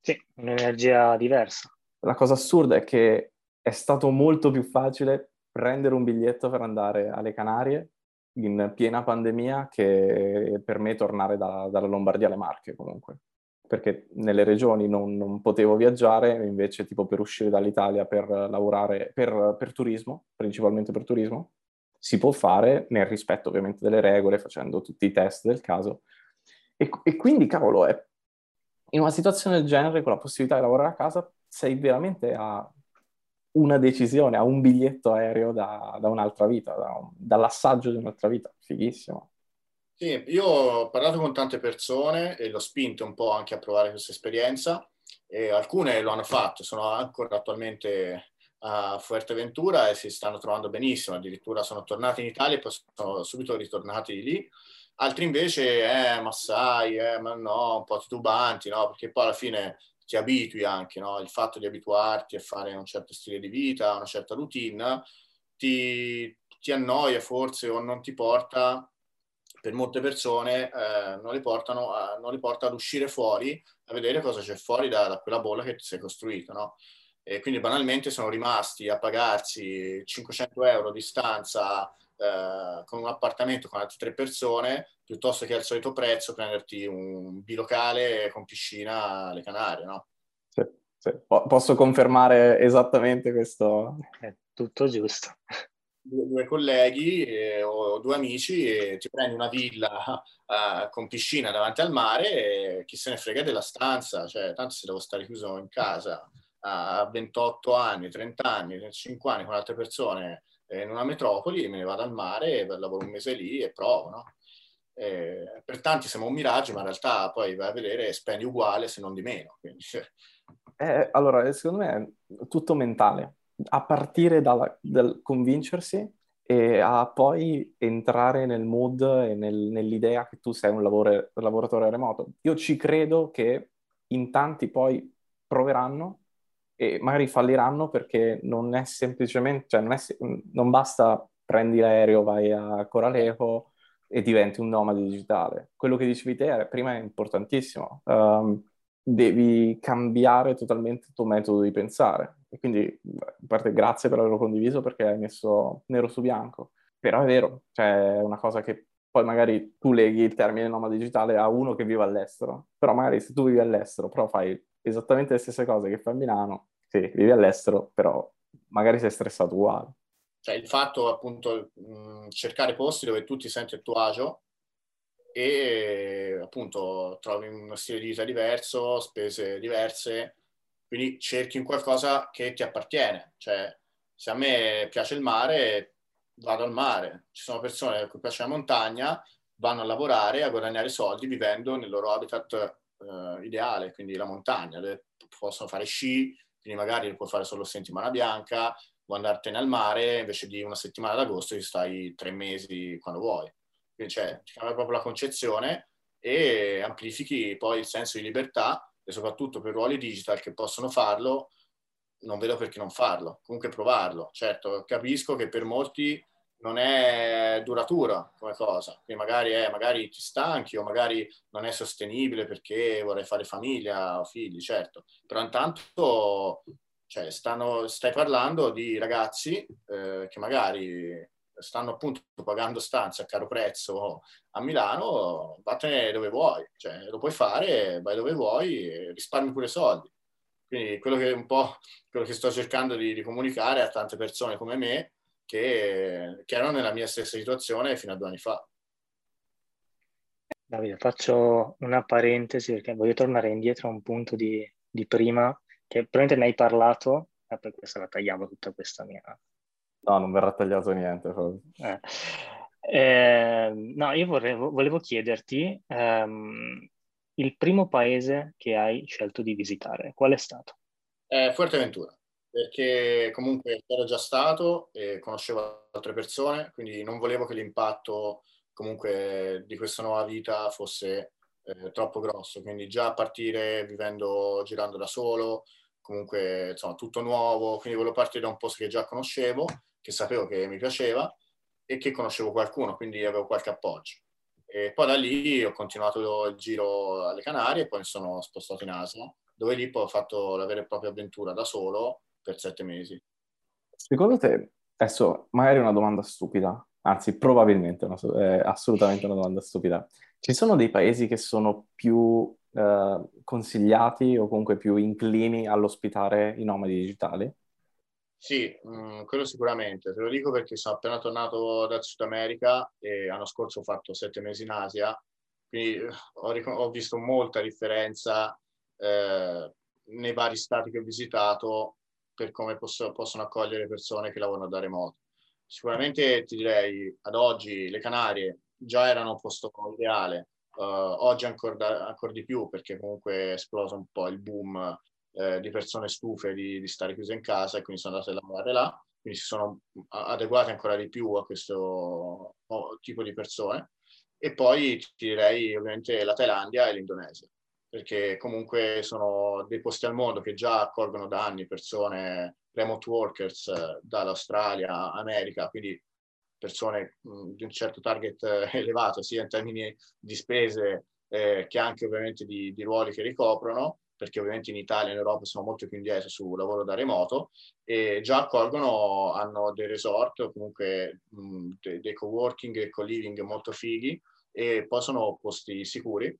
Sì, un'energia diversa. La cosa assurda è che è stato molto più facile prendere un biglietto per andare alle Canarie in piena pandemia che per me tornare da, dalla Lombardia alle Marche comunque. Perché nelle regioni non, non, potevo viaggiare, invece tipo per uscire dall'Italia per lavorare per, per turismo, principalmente per turismo, si può fare nel rispetto ovviamente delle regole, facendo tutti i test del caso. E, e quindi, cavolo, è, in una situazione del genere, con la possibilità di lavorare a casa, sei veramente a una decisione, a un biglietto aereo da, da un'altra vita, da un, dall'assaggio di un'altra vita. Fighissimo. Sì, io ho parlato con tante persone e l'ho spinto un po' anche a provare questa esperienza. E alcune lo hanno fatto, sono ancora attualmente a Fuerteventura e si stanno trovando benissimo, addirittura sono tornati in Italia e poi sono subito ritornati lì. Altri invece, eh, ma sai, eh, ma no, un po' titubanti, no? Perché poi alla fine ti abitui anche, no? il fatto di abituarti a fare un certo stile di vita, una certa routine, ti, ti annoia forse o non ti porta, per molte persone, eh, non, li portano a, non li porta ad uscire fuori, a vedere cosa c'è fuori da, da quella bolla che ti sei costruito. No? E quindi banalmente sono rimasti a pagarsi 500 euro di stanza eh, con un appartamento con altre tre persone, piuttosto che al solito prezzo prenderti un bilocale con piscina alle Canarie, no? Sì, sì. posso confermare esattamente questo. È tutto giusto. Due, due colleghi eh, o due amici e ti prendi una villa eh, con piscina davanti al mare e chi se ne frega della stanza, cioè tanto se devo stare chiuso in casa a 28 anni, 30 anni, 35 anni con altre persone in una metropoli, me ne vado al mare, lavoro un mese lì e provo, no? Eh, per tanti siamo un miraggio, ma in realtà poi vai a vedere e spendi uguale se non di meno. Eh, allora, secondo me è tutto mentale, a partire dalla, dal convincersi e a poi entrare nel mood e nel, nell'idea che tu sei un, lavoro, un lavoratore remoto. Io ci credo che in tanti poi proveranno e magari falliranno perché non è semplicemente, cioè non, è, non basta prendi l'aereo, vai a Coralejo e diventi un nomade digitale. Quello che dicevi te prima è importantissimo. Um, devi cambiare totalmente il tuo metodo di pensare. E quindi, a parte grazie per averlo condiviso perché hai messo nero su bianco. Però è vero, cioè è una cosa che poi magari tu leghi il termine nomade digitale a uno che vive all'estero. Però magari se tu vivi all'estero, però fai esattamente le stesse cose che fai a Milano, sì, vivi all'estero, però magari sei stressato uguale. Cioè il fatto appunto mh, cercare posti dove tu ti senti a tuo agio e appunto trovi uno stile di vita diverso, spese diverse, quindi cerchi in qualcosa che ti appartiene. Cioè se a me piace il mare, vado al mare. Ci sono persone a cui piace la montagna, vanno a lavorare, a guadagnare soldi vivendo nel loro habitat eh, ideale, quindi la montagna, possono fare sci, quindi magari puoi fare solo settimana bianca, vuoi andartene al mare, invece di una settimana d'agosto ci stai tre mesi quando vuoi. Quindi cioè, ti cambia proprio la concezione e amplifichi poi il senso di libertà e soprattutto per ruoli digital che possono farlo, non vedo perché non farlo, comunque provarlo. Certo, capisco che per molti non è duratura come cosa, quindi magari, è, magari ti stanchi o magari non è sostenibile perché vorrei fare famiglia o figli, certo, però intanto cioè, stanno, stai parlando di ragazzi eh, che magari stanno appunto pagando stanze a caro prezzo a Milano, vattene dove vuoi, cioè, lo puoi fare, vai dove vuoi risparmi pure soldi. Quindi quello che un po' quello che sto cercando di, di comunicare a tante persone come me che, che, erano nella mia stessa situazione fino a due anni fa. Davide, faccio una parentesi perché voglio tornare indietro a un punto di, di prima che probabilmente ne hai parlato, e poi questa la tagliamo tutta questa mia... No, non verrà tagliato niente. Eh. Eh, no, io vorrei, volevo chiederti ehm, il primo paese che hai scelto di visitare, qual è stato? Eh, Fuerteventura. Perché comunque ero già stato e conoscevo altre persone, quindi non volevo che l'impatto comunque di questa nuova vita fosse eh, troppo grosso, quindi già a partire vivendo, girando da solo, comunque insomma tutto nuovo, quindi volevo partire da un posto che già conoscevo, che sapevo che mi piaceva e che conoscevo qualcuno, quindi avevo qualche appoggio. E poi da lì ho continuato il giro alle Canarie e poi mi sono spostato in Asia, dove lì poi ho fatto la vera e propria avventura da solo per sette mesi. Secondo te, adesso magari una domanda stupida, anzi probabilmente una, è assolutamente una domanda stupida, ci sono dei paesi che sono più eh, consigliati o comunque più inclini all'ospitare i nomadi digitali? Sì, mh, mm, quello sicuramente. Te lo dico perché sono appena tornato dal Sud America e l'anno scorso ho fatto sette mesi in Asia, quindi eh, ho, ric- ho visto molta differenza eh, nei vari stati che ho visitato per come posso, possono accogliere persone che lavorano da remoto. Sicuramente ti direi, ad oggi le Canarie già erano un posto ideale, uh, oggi ancora, ancora, di più perché comunque è esploso un po' il boom eh, di persone stufe di, di, stare chiuse in casa e quindi sono andate a lavorare là, quindi si sono adeguate ancora di più a questo tipo di persone. E poi ti direi ovviamente la Thailandia e l'Indonesia perché comunque sono dei posti al mondo che già accolgono da anni persone remote workers eh, dall'Australia, America, quindi persone mh, di un certo target eh, elevato, sia in termini di spese eh, che anche ovviamente di, di, ruoli che ricoprono, perché ovviamente in Italia e in Europa sono molto più indietro sul lavoro da remoto, e già accolgono, hanno dei resort o comunque mh, dei, dei co-working e co-living molto fighi e poi sono posti sicuri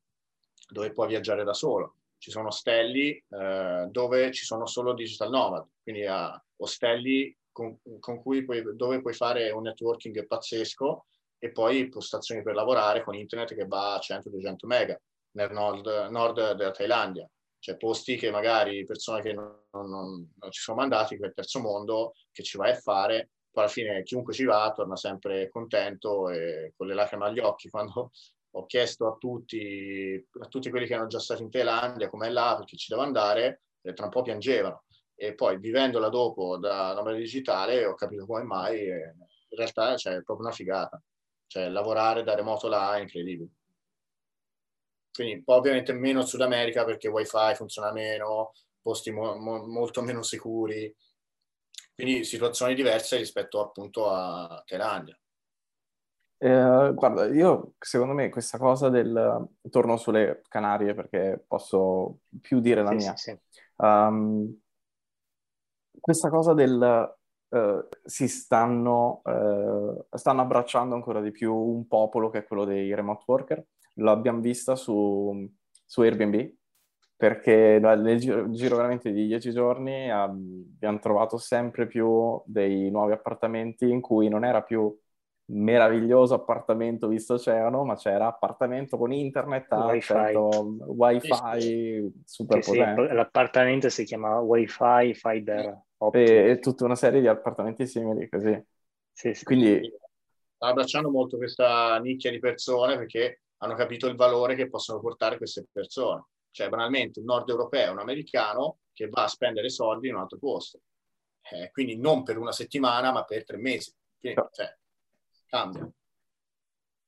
dove puoi viaggiare da solo. Ci sono ostelli eh, dove ci sono solo digital nomad, quindi uh, ostelli con, con cui puoi, dove puoi fare un networking pazzesco e poi postazioni per lavorare con internet che va a 100-200 mega nel nord, nord, della Thailandia. Cioè posti che magari persone che non, non, non ci sono mandati, quel terzo mondo, che ci vai a fare, poi alla fine chiunque ci va torna sempre contento e con le lacrime agli occhi quando ho chiesto a tutti, a tutti quelli che erano già stati in Thailandia com'è là, perché ci devo andare, e tra un po' piangevano. E poi vivendola dopo da nomade digitale ho capito come mai, in realtà cioè, è proprio una figata. Cioè lavorare da remoto là è incredibile. Quindi poi ovviamente meno Sud America perché wifi funziona meno, posti mo- mo- molto meno sicuri, quindi situazioni diverse rispetto appunto a Thailandia. Eh, guarda, io secondo me questa cosa del... torno sulle Canarie perché posso più dire la sì, mia. Sì, sì. Um, questa cosa del... Uh, si stanno, uh, stanno abbracciando ancora di più un popolo che è quello dei remote worker. L'abbiamo vista su, su Airbnb, perché nel giro, giro, veramente di dieci giorni abbiamo trovato sempre più dei nuovi appartamenti in cui non era più meraviglioso appartamento visto c'erano, ma c'era appartamento con internet, wifi, wifi super sì, potente. Sì, l'appartamento si chiama wifi fiber e, e, tutta una serie di appartamenti simili così. Sì, sì. Quindi sta abbracciando molto questa nicchia di persone perché hanno capito il valore che possono portare queste persone. Cioè, banalmente, un nord europeo, un americano che va a spendere soldi in un altro posto. Eh, quindi non per una settimana, ma per tre mesi. Quindi, cioè, cambia.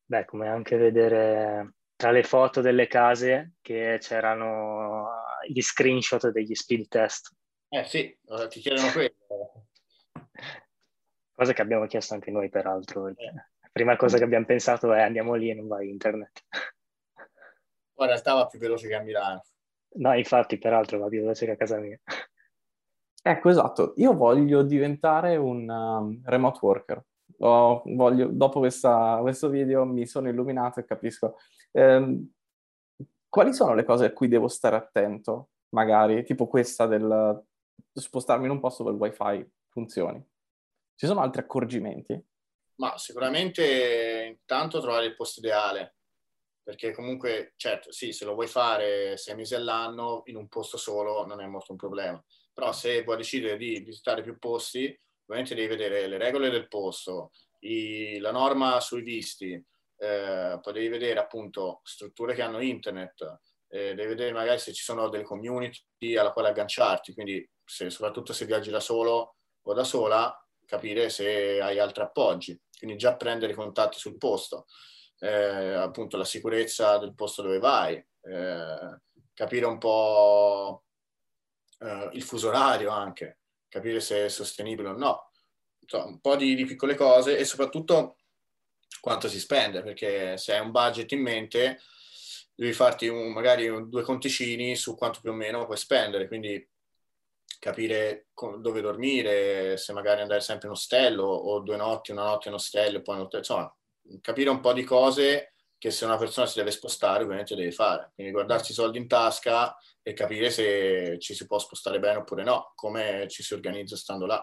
Beh, come anche vedere tra le foto delle case che c'erano gli screenshot degli speed test. Eh sì, ti chiedono quello. Cosa che abbiamo chiesto anche noi, peraltro. Eh. La prima cosa che abbiamo pensato è andiamo lì e non va internet. Guarda, stava più veloce che a Milano. No, infatti, peraltro va più veloce che a casa mia. Ecco, esatto. Io voglio diventare un um, remote worker oh, voglio, dopo questa, questo video mi sono illuminato e capisco. Eh, quali sono le cose a cui devo stare attento, magari, tipo questa del spostarmi in un posto dove il wifi funzioni? Ci sono altri accorgimenti? Ma sicuramente intanto trovare il posto ideale, perché comunque, certo, sì, se lo vuoi fare sei mesi all'anno in un posto solo non è molto un problema, però se vuoi decidere di visitare più posti, ovviamente devi vedere le regole del posto, i, la norma sui visti, eh, poi devi vedere appunto strutture che hanno internet, eh, devi vedere magari se ci sono delle community alla quale agganciarti, quindi se, soprattutto se viaggi da solo o da sola, capire se hai altri appoggi, quindi già prendere contatti sul posto, eh, appunto la sicurezza del posto dove vai, eh, capire un po' eh, il fuso orario anche, capire se è sostenibile o no, insomma, un po' di, di piccole cose e soprattutto quanto si spende, perché se hai un budget in mente devi farti un, magari un, due conticini su quanto più o meno puoi spendere, quindi capire dove dormire, se magari andare sempre in ostello o due notti, una notte in ostello e poi in hotel, insomma, capire un po' di cose che se una persona si deve spostare ovviamente deve fare, quindi guardarsi i soldi in tasca e capire se ci si può spostare bene oppure no, come ci si organizza stando là.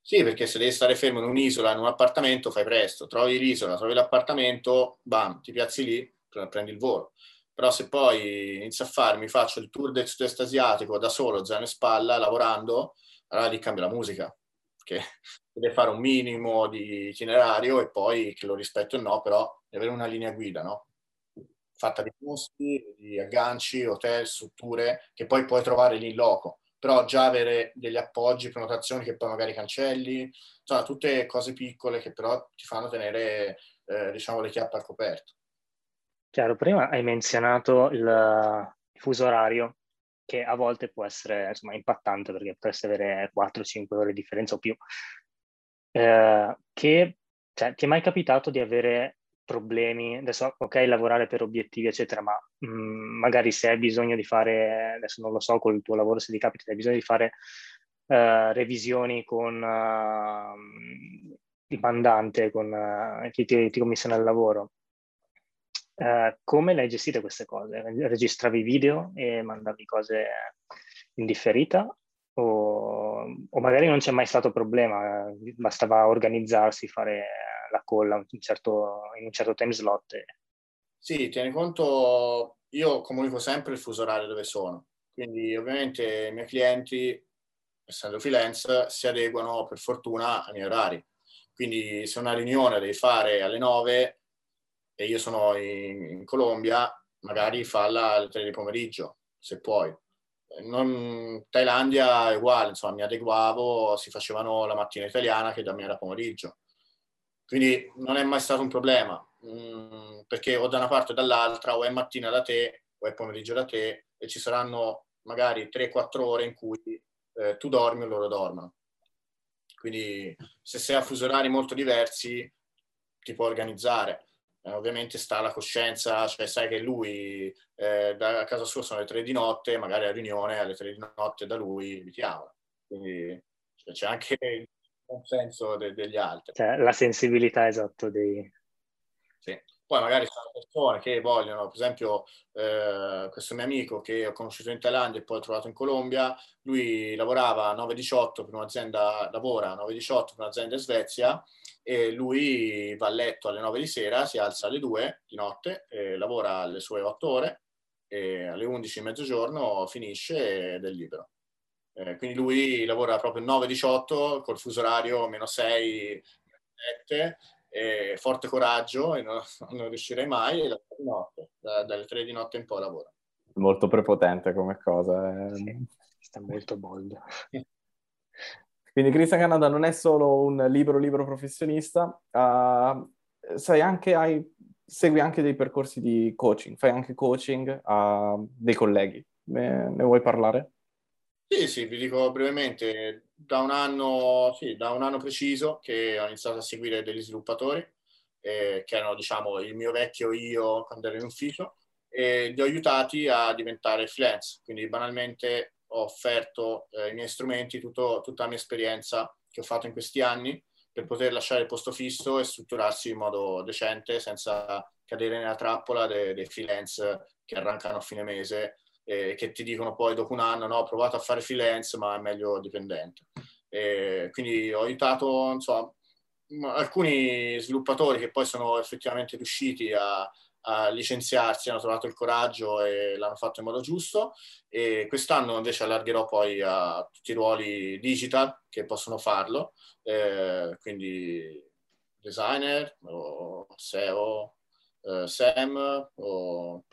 Sì, perché se devi stare fermo in un'isola, in un appartamento, fai presto, trovi l'isola, trovi l'appartamento, bam, ti piazzi lì, prendi il volo. Però se poi inizio a farmi, faccio il tour del sud-est asiatico da solo, zaino in spalla, lavorando, allora lì cambia la musica, che deve fare un minimo di itinerario e poi che lo rispetto o no, però deve avere una linea guida, no? Fatta di posti, di agganci, hotel, strutture, che poi puoi trovare lì in loco, però già avere degli appoggi, prenotazioni che poi magari cancelli, insomma, tutte cose piccole che però ti fanno tenere, eh, diciamo, le chiappe al coperto. Chiaro, prima hai menzionato il fuso orario, che a volte può essere insomma, impattante perché potresti avere 4-5 ore di differenza o più. Eh, che, cioè, ti è mai capitato di avere problemi? Adesso, ok, lavorare per obiettivi, eccetera, ma mh, mm, magari se hai bisogno di fare, adesso non lo so, col tuo lavoro se ti capita, hai bisogno di fare uh, revisioni con uh, il mandante, con uh, chi ti, ti commissiona il lavoro Uh, come le hai gestite queste cose? Registravi video e mandavi cose in differita? O, o, magari non c'è mai stato problema, bastava organizzarsi, fare la colla un certo, in un certo time slot? Sì, tieni conto, io comunico sempre il fuso orario dove sono, quindi ovviamente i miei clienti, essendo freelance, si adeguano per fortuna ai miei orari. Quindi se una riunione devi fare alle 9, e io sono in, in Colombia, magari falla alle 3 di pomeriggio, se puoi. Non, Thailandia è uguale, insomma, mi adeguavo, si facevano la mattina italiana che da me era pomeriggio. Quindi non è mai stato un problema, mm, perché o da una parte o dall'altra, o è mattina da te, o è pomeriggio da te, e ci saranno magari 3-4 ore in cui eh, tu dormi o loro dormono. Quindi se sei a fusi orari molto diversi, ti puoi organizzare eh, ovviamente sta la coscienza, cioè sai che lui eh, da casa sua sono le tre di notte, magari a riunione alle tre di notte da lui vi chiama. Quindi cioè, c'è anche consenso de- degli altri. Cioè, la sensibilità esatto dei... Sì. Poi magari sono persone che vogliono, per esempio eh, questo mio amico che ho conosciuto in Thailandia e poi ho trovato in Colombia, lui lavorava a 9-18 per un'azienda, lavora a 9-18 per un'azienda in Svezia e lui va a letto alle 9 di sera, si alza alle 2 di notte, lavora le sue 8 ore e alle 11 di mezzogiorno finisce ed è libero. Eh, quindi lui lavora proprio 9-18 col fuso orario meno 6, 7 eh, forte coraggio e non, non riuscirei mai, e di notte, da, dalle tre di notte in poi lavoro. Molto prepotente come cosa. Eh. Sì, sta molto bold. Quindi Christian Canada non è solo un libro libro professionista, uh, sei anche, hai, segui anche dei percorsi di coaching, fai anche coaching a dei colleghi. Ne, ne vuoi parlare? Sì, sì, vi dico brevemente, da un anno, sì, da un anno preciso che ho iniziato a seguire degli sviluppatori, eh, che erano, diciamo, il mio vecchio io quando ero in ufficio, e li ho aiutati a diventare freelance. Quindi banalmente ho offerto eh, i miei strumenti, tutto, tutta la mia esperienza che ho fatto in questi anni per poter lasciare il posto fisso e strutturarsi in modo decente senza cadere nella trappola dei, dei freelance che arrancano a fine mese eh, che ti dicono poi dopo un anno no, ho provato a fare freelance ma è meglio dipendente. E quindi ho aiutato insomma, alcuni sviluppatori che poi sono effettivamente riusciti a, a licenziarsi, hanno trovato il coraggio e l'hanno fatto in modo giusto e quest'anno invece allargherò poi a tutti i ruoli digital che possono farlo, eh, quindi designer o SEO, eh, SEM o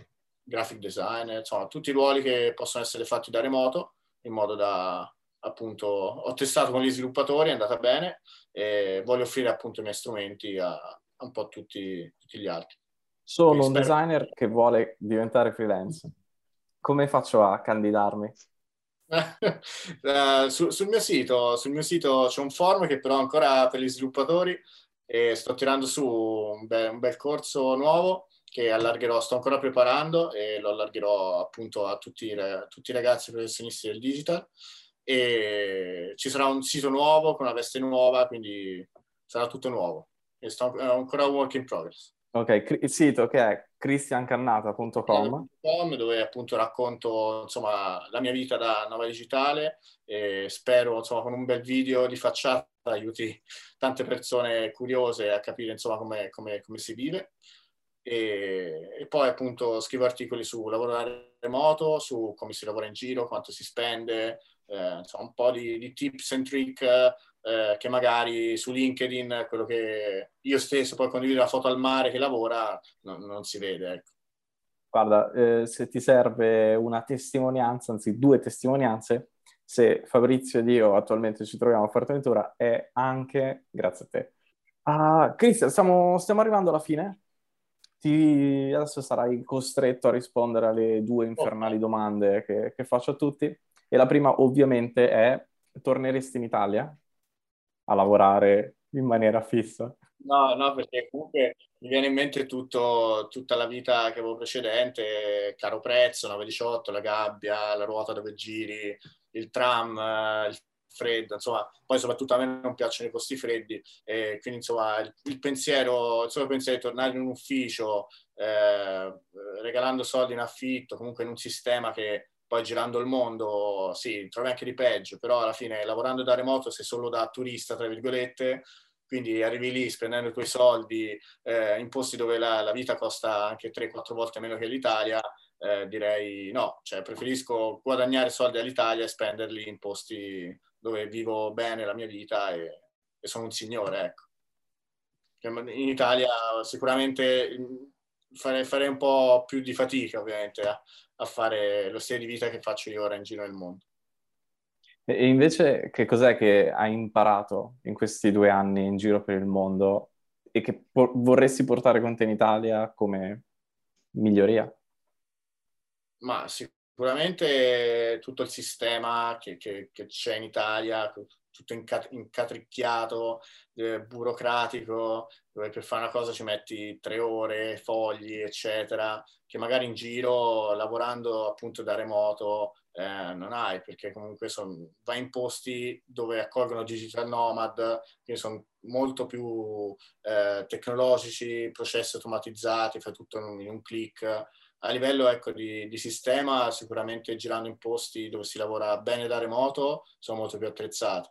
graphic designer, insomma tutti i ruoli che possono essere fatti da remoto in modo da appunto ho testato con gli sviluppatori, è andata bene e voglio offrire appunto i miei strumenti a, a un po' tutti, tutti gli altri. Sono un designer che vuole diventare freelance. Come faccio a candidarmi? uh, su, sul, mio sito, sul mio sito c'è un forum che però ancora per gli sviluppatori e sto tirando su un bel, un bel corso nuovo che allargherò, sto ancora preparando e lo allargherò appunto a tutti, a tutti i ragazzi professionisti del digital e ci sarà un sito nuovo con una veste nuova, quindi sarà tutto nuovo. E sto, ancora un work in progress. Ok, il sito che è cristiancannata.com dove appunto racconto insomma la mia vita da nova digitale e spero insomma con un bel video di facciata aiuti tante persone curiose a capire insomma come, come, come si vive e, e, poi appunto scrivo articoli su lavoro da remoto, su come si lavora in giro, quanto si spende, eh, insomma, un po' di, di, tips and trick eh, che magari su LinkedIn, quello che io stesso poi condivido la foto al mare che lavora, no, non si vede. Ecco. Guarda, eh, se ti serve una testimonianza, anzi due testimonianze, se Fabrizio ed io attualmente ci troviamo a Forteventura è anche grazie a te. Ah, Cristian, stiamo, stiamo arrivando alla fine. Ti, adesso sarai costretto a rispondere alle due infernali domande che, che faccio a tutti. E la prima ovviamente è, torneresti in Italia a lavorare in maniera fissa? No, no, perché comunque mi viene in mente tutto, tutta la vita che avevo precedente, caro prezzo, 918, la gabbia, la ruota dove giri, il tram, il freddo, insomma, poi soprattutto a me non piacciono i posti freddi, e quindi insomma il, il pensiero, il solo pensiero di tornare in un ufficio, eh, regalando soldi in affitto, comunque in un sistema che poi girando il mondo, sì, trovi anche di peggio, però alla fine lavorando da remoto sei solo da turista, tra virgolette, quindi arrivi lì spendendo i tuoi soldi eh, in posti dove la, la, vita costa anche 3-4 volte meno che l'Italia, eh, direi no, cioè preferisco guadagnare soldi all'Italia e spenderli in posti dove vivo bene la mia vita e, e sono un signore, ecco. In Italia sicuramente farei, farei un po' più di fatica ovviamente a, a fare lo stile di vita che faccio io ora in giro nel mondo. E invece che cos'è che hai imparato in questi due anni in giro per il mondo e che por- vorresti portare con te in Italia come miglioria? Ma sicuramente tutto il sistema che, che, che c'è in Italia, tutto incat- incatricchiato, eh, burocratico, dove per fare una cosa ci metti tre ore, fogli, eccetera, che magari in giro, lavorando appunto da remoto, eh, non hai, perché comunque son, vai in posti dove accolgono digital nomad, quindi sono molto più eh, tecnologici, processi automatizzati, fai tutto in un, in un click. A livello ecco, di, di, sistema, sicuramente girando in posti dove si lavora bene da remoto, sono molto più attrezzati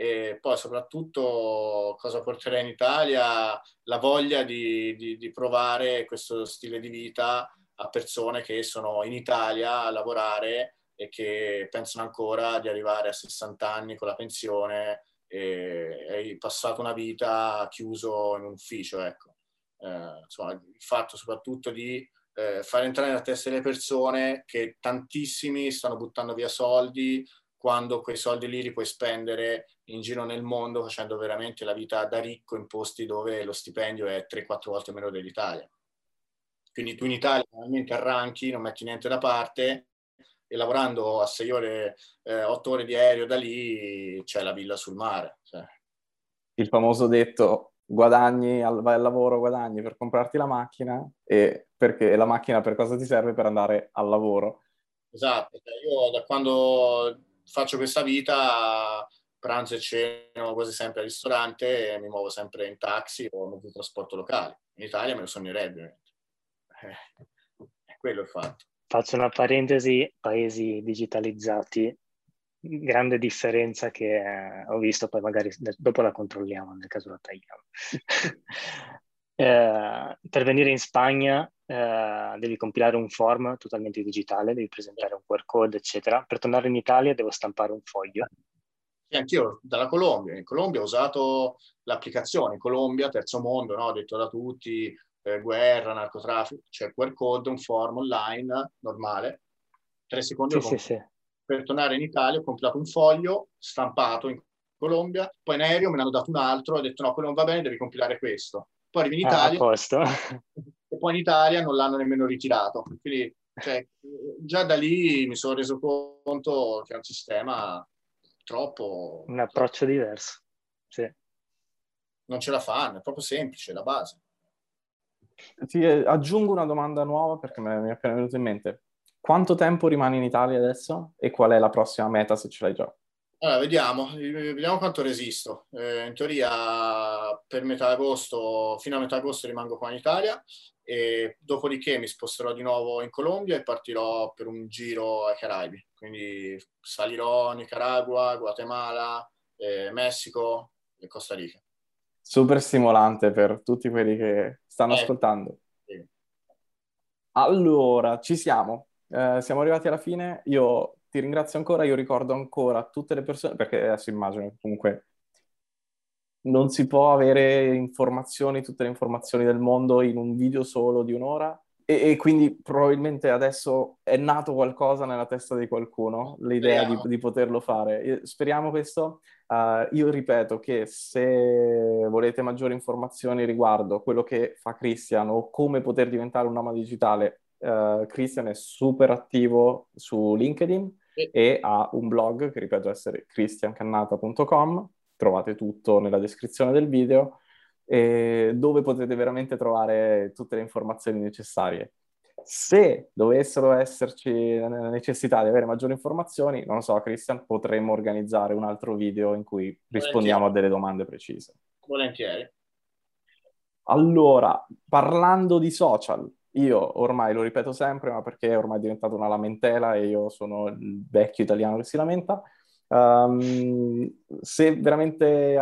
e poi soprattutto cosa porterei in Italia? La voglia di, di, di, provare questo stile di vita a persone che sono in Italia a lavorare e che pensano ancora di arrivare a 60 anni con la pensione e hai passato una vita chiuso in un ufficio. Ecco. Eh, insomma, il fatto soprattutto di eh, far entrare nella testa delle persone che tantissimi stanno buttando via soldi quando quei soldi lì li puoi spendere in giro nel mondo facendo veramente la vita da ricco in posti dove lo stipendio è 3-4 volte meno dell'Italia. Quindi tu in Italia normalmente arranchi, non metti niente da parte e lavorando a 6 ore, eh, 8 ore di aereo da lì c'è la villa sul mare. Cioè. Il famoso detto guadagni, vai al lavoro, guadagni per comprarti la macchina e perché la macchina per cosa ti serve? Per andare al lavoro. Esatto, cioè io da quando faccio questa vita, pranzo e ceno quasi sempre al ristorante e mi muovo sempre in taxi o mezzo di trasporto locale. In Italia me lo sognerebbe. Eh, è quello il fatto. Faccio una parentesi, paesi digitalizzati, grande differenza che eh, ho visto, poi magari dopo la controlliamo, nel caso la tagliamo. eh, per venire in Spagna eh, devi compilare un form totalmente digitale, devi presentare un QR code, eccetera. Per tornare in Italia devo stampare un foglio. Sì, anch'io dalla Colombia. In Colombia ho usato l'applicazione, Colombia, terzo mondo, no? detto da tutti, eh, guerra, narcotraffico, c'è QR code, un form online normale, tre secondi sì, sì, sì. per tornare in Italia ho comprato un foglio stampato in Colombia, poi in aereo me ne hanno dato un altro, ho detto no, quello non va bene, devi compilare questo. Poi arrivi in Ah, a Italia posto. e poi in Italia non l'hanno nemmeno ritirato. Quindi cioè, già da lì mi sono reso conto che è un sistema troppo... Un approccio diverso. Sì. Non ce la fanno, è proprio semplice, la base. Ti eh, aggiungo una domanda nuova perché mi è appena venuto in mente. Quanto tempo rimani in Italia adesso e qual è la prossima meta se ce l'hai già? Allora, vediamo, vediamo quanto resisto. Eh, in teoria per metà agosto, fino a metà agosto rimango qua in Italia e dopodiché mi sposterò di nuovo in Colombia e partirò per un giro ai Caraibi. Quindi salirò Nicaragua, Guatemala, eh, Messico e Costa Rica. Super stimolante per tutti quelli che stanno Eh, ascoltando. sì. Allora, ci siamo. Eh, siamo arrivati alla fine. Io ti ringrazio ancora, io ricordo ancora tutte le persone, perché adesso immagino che comunque non si può avere informazioni, tutte le informazioni del mondo in un video solo di un'ora. E, e quindi probabilmente adesso è nato qualcosa nella testa di qualcuno, l'idea di, di poterlo fare. Speriamo questo. Uh, io ripeto che se volete maggiori informazioni riguardo quello che fa Christian o come poter diventare un nomade digitale, uh, Christian è super attivo su LinkedIn Sì. e ha un blog che ripeto essere christiancannata.com, trovate tutto nella descrizione del video, dove potete veramente trovare tutte le informazioni necessarie. Se dovessero esserci la necessità di avere maggiori informazioni, non lo so, Christian, potremmo organizzare un altro video in cui rispondiamo a delle domande precise. Volentieri. Allora, parlando di social, io ormai lo ripeto sempre, ma perché è ormai diventato una lamentela e io sono il vecchio italiano che si lamenta. Um, se veramente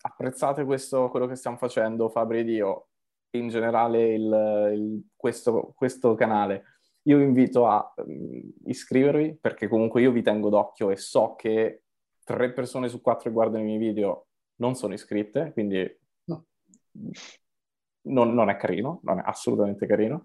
apprezzate questo, quello che stiamo facendo, Fabri ed io, in generale il, il- questo, questo canale, io vi invito a um, iscrivervi perché comunque io vi tengo d'occhio e so che tre persone su quattro che guardano i miei video non sono iscritte, quindi No. Non, non è carino, non è assolutamente carino.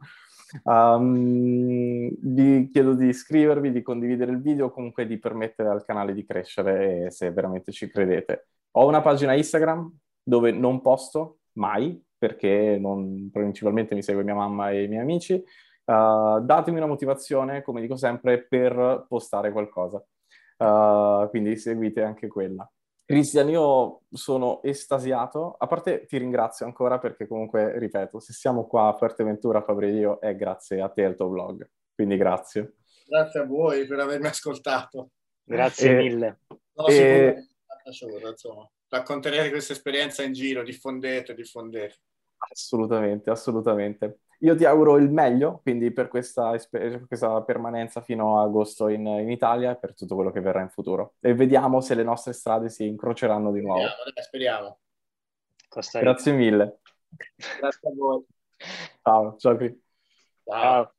Um, vi chiedo di iscrivervi, di condividere il video, comunque di permettere al canale di crescere se veramente ci credete. Ho una pagina Instagram dove non posto mai, perché non- principalmente mi segue mia mamma e i miei amici. Uh, datemi una motivazione, come dico sempre, per postare qualcosa. Uh, quindi seguite anche quella. Cristian, io sono estasiato, a parte ti ringrazio ancora perché comunque, ripeto, se siamo qua a Fuerteventura, Fabri e io, è grazie a te e al tuo blog, quindi grazie. Grazie a voi per avermi ascoltato. Grazie E- mille. No, E- sicuramente, piaciuto, insomma. Racconterete questa esperienza in giro, diffondete, diffondete. Assolutamente, assolutamente. Io ti auguro il meglio, quindi per questa, esper- questa permanenza fino a agosto in, in Italia e per tutto quello che verrà in futuro. E vediamo se le nostre strade si incroceranno di nuovo. Speriamo, speriamo. Grazie mille. Grazie a voi. Ciao, ciao. Ciao. Ciao.